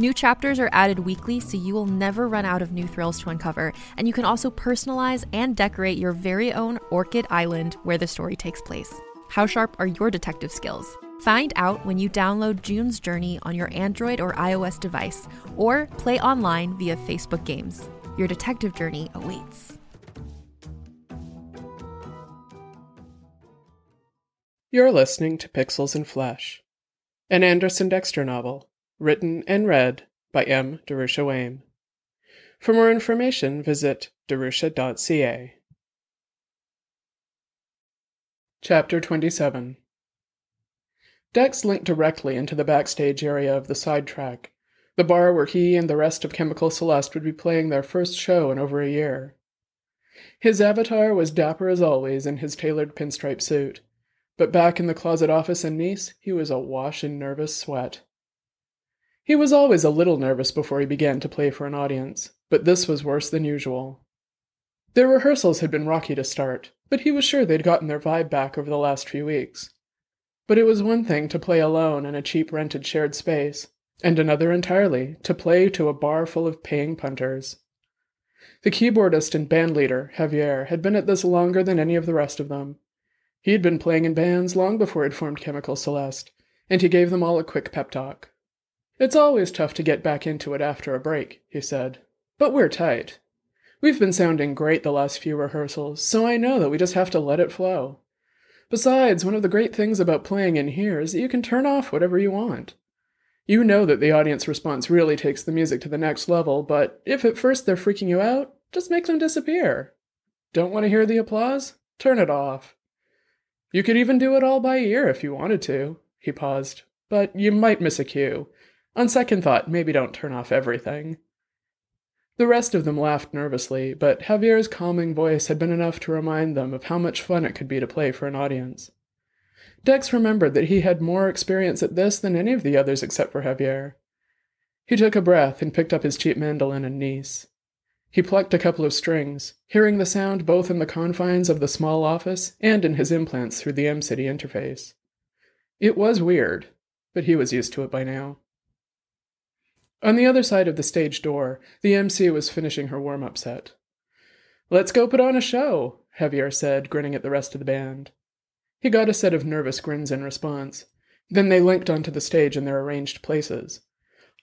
New chapters are added weekly, so you will never run out of new thrills to uncover, and you can also personalize and decorate your very own Orchid Island where the story takes place. How sharp are your detective skills? Find out when you download June's Journey on your Android or iOS device, or play online via Facebook Games. Your detective journey awaits. You're listening to Pixels and Flesh, an Anderson Dexter novel, written and read by M. Darusha Wehm. For more information, visit darusha.ca. Chapter 27 Dex linked directly into the backstage area of the sidetrack, the bar where he and the rest of Chemical Celeste would be playing their first show in over a year. His avatar was dapper as always in his tailored pinstripe suit but back in the closet office in Nice, he was awash in nervous sweat. He was always a little nervous before he began to play for an audience, but this was worse than usual. Their rehearsals had been rocky to start, but he was sure they'd gotten their vibe back over the last few weeks. But it was one thing to play alone in a cheap rented shared space, and another entirely to play to a bar full of paying punters. The keyboardist and bandleader, Javier, had been at this longer than any of the rest of them, he had been playing in bands long before he'd formed Chemical Celeste, and he gave them all a quick pep talk. It's always tough to get back into it after a break, he said, but we're tight. We've been sounding great the last few rehearsals, so I know that we just have to let it flow. Besides, one of the great things about playing in here is that you can turn off whatever you want. You know that the audience response really takes the music to the next level, but if at first they're freaking you out, just make them disappear. Don't want to hear the applause? Turn it off. You could even do it all by ear if you wanted to. He paused. But you might miss a cue. On second thought, maybe don't turn off everything. The rest of them laughed nervously, but Javier's calming voice had been enough to remind them of how much fun it could be to play for an audience. Dex remembered that he had more experience at this than any of the others except for Javier. He took a breath and picked up his cheap mandolin and niece. He plucked a couple of strings, hearing the sound both in the confines of the small office and in his implants through the M-City interface. It was weird, but he was used to it by now. On the other side of the stage door, the MC was finishing her warm up set. Let's go put on a show, Javier said, grinning at the rest of the band. He got a set of nervous grins in response. Then they linked onto the stage in their arranged places.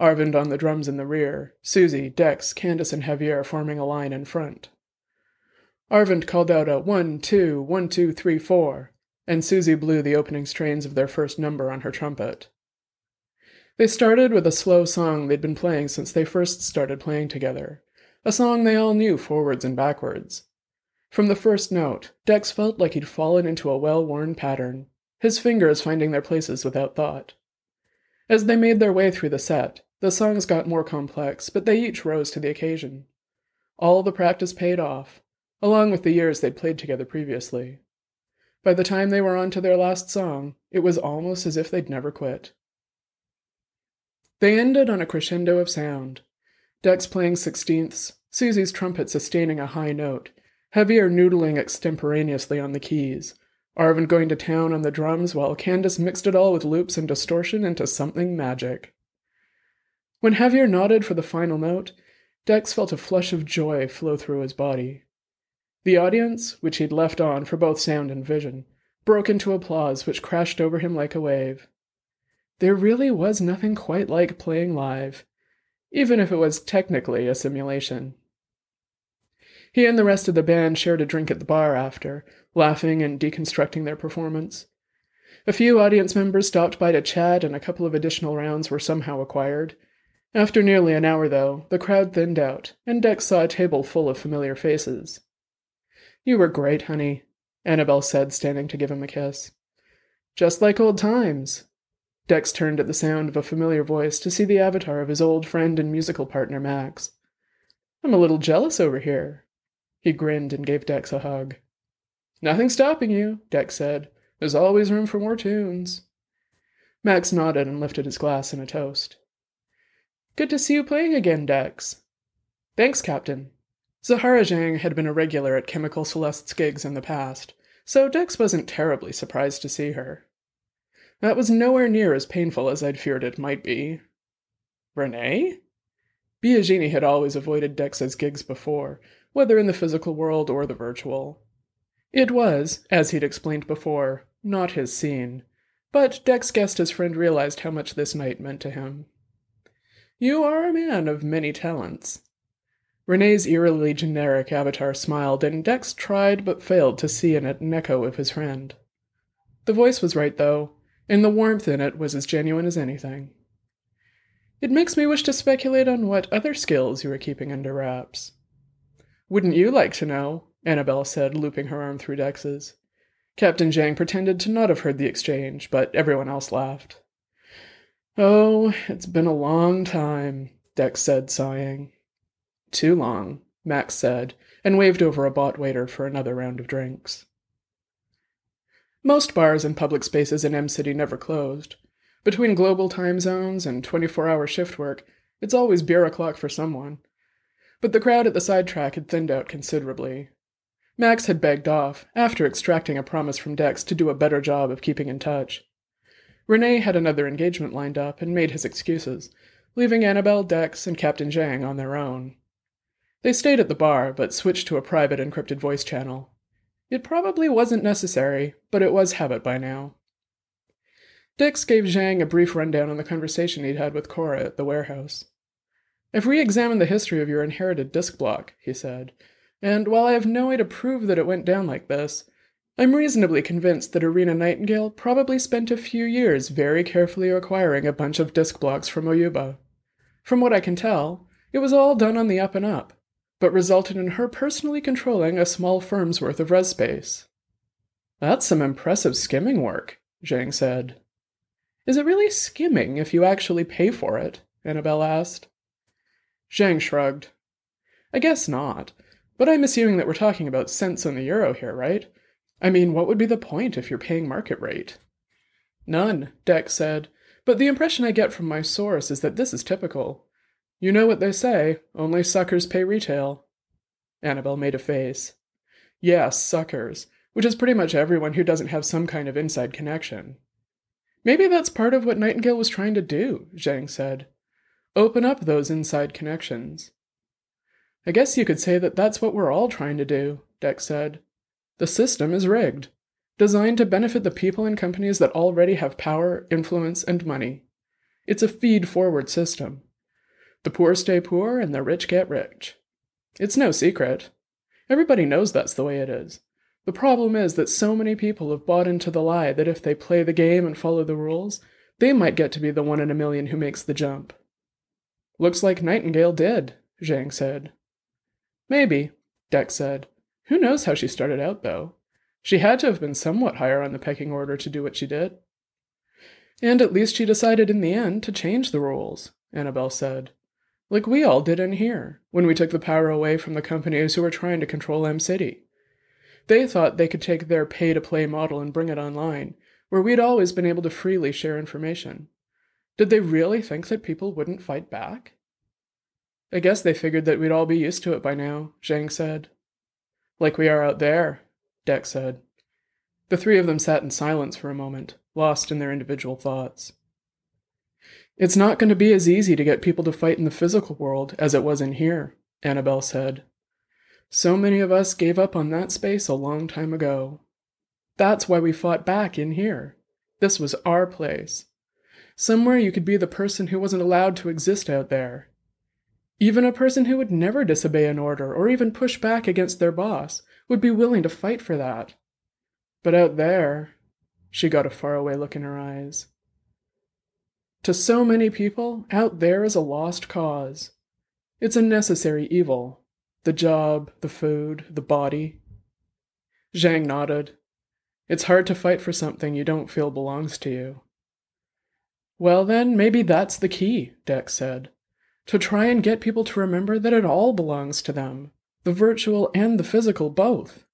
Arvind on the drums in the rear, Susie, Dex, Candace, and Javier forming a line in front. Arvind called out a one, two, one, two, three, four, and Susie blew the opening strains of their first number on her trumpet. They started with a slow song they'd been playing since they first started playing together, a song they all knew forwards and backwards. From the first note, Dex felt like he'd fallen into a well worn pattern, his fingers finding their places without thought. As they made their way through the set, the songs got more complex, but they each rose to the occasion. All the practice paid off, along with the years they'd played together previously. By the time they were on to their last song, it was almost as if they'd never quit. They ended on a crescendo of sound. Dex playing sixteenths, Susie's trumpet sustaining a high note, Javier noodling extemporaneously on the keys, Arvind going to town on the drums while Candace mixed it all with loops and distortion into something magic. When Javier nodded for the final note, Dex felt a flush of joy flow through his body. The audience, which he'd left on for both sound and vision, broke into applause which crashed over him like a wave. There really was nothing quite like playing live, even if it was technically a simulation. He and the rest of the band shared a drink at the bar after, laughing and deconstructing their performance. A few audience members stopped by to chat, and a couple of additional rounds were somehow acquired. After nearly an hour, though, the crowd thinned out, and Dex saw a table full of familiar faces. You were great, honey, Annabelle said, standing to give him a kiss. Just like old times. Dex turned at the sound of a familiar voice to see the avatar of his old friend and musical partner, Max. I'm a little jealous over here. He grinned and gave Dex a hug. Nothing stopping you, Dex said. There's always room for more tunes. Max nodded and lifted his glass in a toast. Good to see you playing again, Dex. Thanks, Captain. Zahara Zhang had been a regular at Chemical Celeste's gigs in the past, so Dex wasn't terribly surprised to see her. That was nowhere near as painful as I'd feared it might be. Renee? Biagini had always avoided Dex's gigs before, whether in the physical world or the virtual. It was, as he'd explained before, not his scene, but Dex guessed his friend realized how much this night meant to him. You are a man of many talents. Renee's eerily generic avatar smiled, and Dex tried but failed to see in it an echo of his friend. The voice was right, though, and the warmth in it was as genuine as anything. It makes me wish to speculate on what other skills you are keeping under wraps. Wouldn't you like to know? Annabelle said, looping her arm through Dex's. Captain Zhang pretended to not have heard the exchange, but everyone else laughed. Oh, it's been a long time, Dex said, sighing. Too long, Max said, and waved over a bot waiter for another round of drinks. Most bars and public spaces in M City never closed. Between global time zones and 24 hour shift work, it's always beer o'clock for someone. But the crowd at the sidetrack had thinned out considerably, Max had begged off, after extracting a promise from Dex to do a better job of keeping in touch. Renee had another engagement lined up and made his excuses, leaving Annabelle, Dex, and Captain Zhang on their own. They stayed at the bar, but switched to a private encrypted voice channel. It probably wasn't necessary, but it was habit by now. Dex gave Zhang a brief rundown on the conversation he'd had with Cora at the warehouse. I've re examined the history of your inherited disk block, he said, and while I have no way to prove that it went down like this, I'm reasonably convinced that Arena Nightingale probably spent a few years very carefully acquiring a bunch of disk blocks from Oyuba. From what I can tell, it was all done on the up and up, but resulted in her personally controlling a small firm's worth of res space. That's some impressive skimming work, Zhang said. Is it really skimming if you actually pay for it? Annabelle asked. Zhang shrugged. I guess not. But I'm assuming that we're talking about cents on the euro here, right? I mean, what would be the point if you're paying market rate? None, Dex said, but the impression I get from my source is that this is typical. You know what they say only suckers pay retail. Annabelle made a face. Yes, suckers, which is pretty much everyone who doesn't have some kind of inside connection. Maybe that's part of what Nightingale was trying to do, Zhang said. Open up those inside connections. I guess you could say that that's what we're all trying to do, Dex said. The system is rigged, designed to benefit the people and companies that already have power, influence, and money. It's a feed forward system. The poor stay poor and the rich get rich. It's no secret. Everybody knows that's the way it is. The problem is that so many people have bought into the lie that if they play the game and follow the rules, they might get to be the one in a million who makes the jump. Looks like Nightingale did, Zhang said. Maybe, Dex said. Who knows how she started out, though? She had to have been somewhat higher on the pecking order to do what she did. And at least she decided in the end to change the rules, Annabelle said. Like we all did in here, when we took the power away from the companies who were trying to control M City. They thought they could take their pay to play model and bring it online, where we'd always been able to freely share information. Did they really think that people wouldn't fight back? I guess they figured that we'd all be used to it by now, Zhang said. Like we are out there, Dex said. The three of them sat in silence for a moment, lost in their individual thoughts. It's not going to be as easy to get people to fight in the physical world as it was in here, Annabelle said. So many of us gave up on that space a long time ago. That's why we fought back in here. This was our place. Somewhere you could be the person who wasn't allowed to exist out there, even a person who would never disobey an order or even push back against their boss would be willing to fight for that. But out there, she got a faraway look in her eyes. To so many people, out there is a lost cause. It's a necessary evil the job, the food, the body. Zhang nodded. It's hard to fight for something you don't feel belongs to you. Well, then, maybe that's the key, Dex said. To try and get people to remember that it all belongs to them, the virtual and the physical both.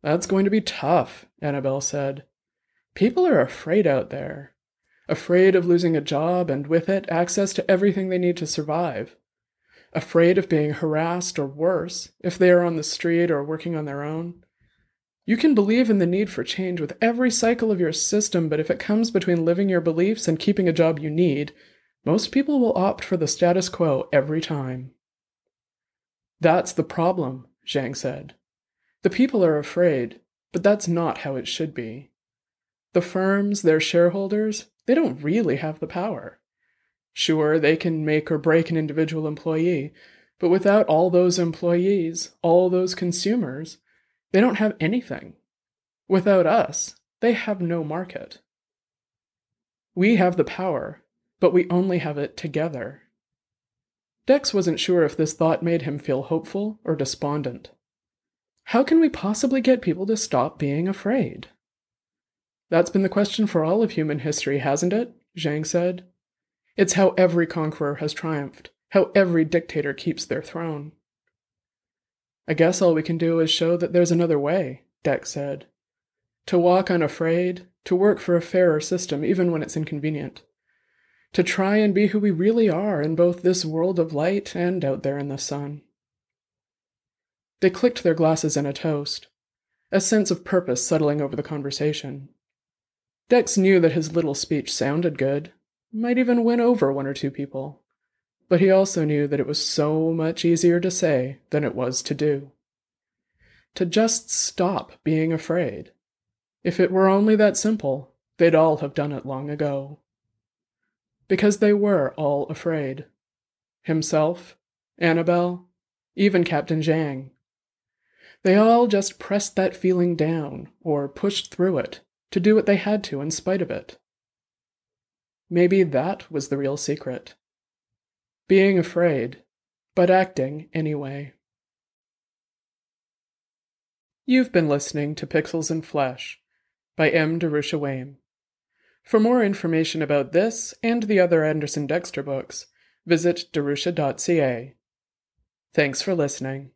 That's going to be tough, Annabelle said. People are afraid out there. Afraid of losing a job and with it access to everything they need to survive. Afraid of being harassed or worse if they are on the street or working on their own. You can believe in the need for change with every cycle of your system, but if it comes between living your beliefs and keeping a job you need, most people will opt for the status quo every time. That's the problem, Zhang said. The people are afraid, but that's not how it should be. The firms, their shareholders, they don't really have the power. Sure, they can make or break an individual employee, but without all those employees, all those consumers, they don't have anything. Without us, they have no market. We have the power, but we only have it together. Dex wasn't sure if this thought made him feel hopeful or despondent. How can we possibly get people to stop being afraid? That's been the question for all of human history, hasn't it? Zhang said. It's how every conqueror has triumphed, how every dictator keeps their throne. I guess all we can do is show that there's another way, Dex said. To walk unafraid, to work for a fairer system even when it's inconvenient. To try and be who we really are in both this world of light and out there in the sun. They clicked their glasses in a toast, a sense of purpose settling over the conversation. Dex knew that his little speech sounded good, might even win over one or two people, but he also knew that it was so much easier to say than it was to do. To just stop being afraid. If it were only that simple, they'd all have done it long ago. Because they were all afraid. Himself, Annabelle, even Captain Zhang. They all just pressed that feeling down, or pushed through it, to do what they had to in spite of it. Maybe that was the real secret. Being afraid, but acting anyway. You've been listening to Pixels and Flesh by M. Darusha Wehm. For more information about this and the other Anderson Dexter books, visit darusha.ca. Thanks for listening.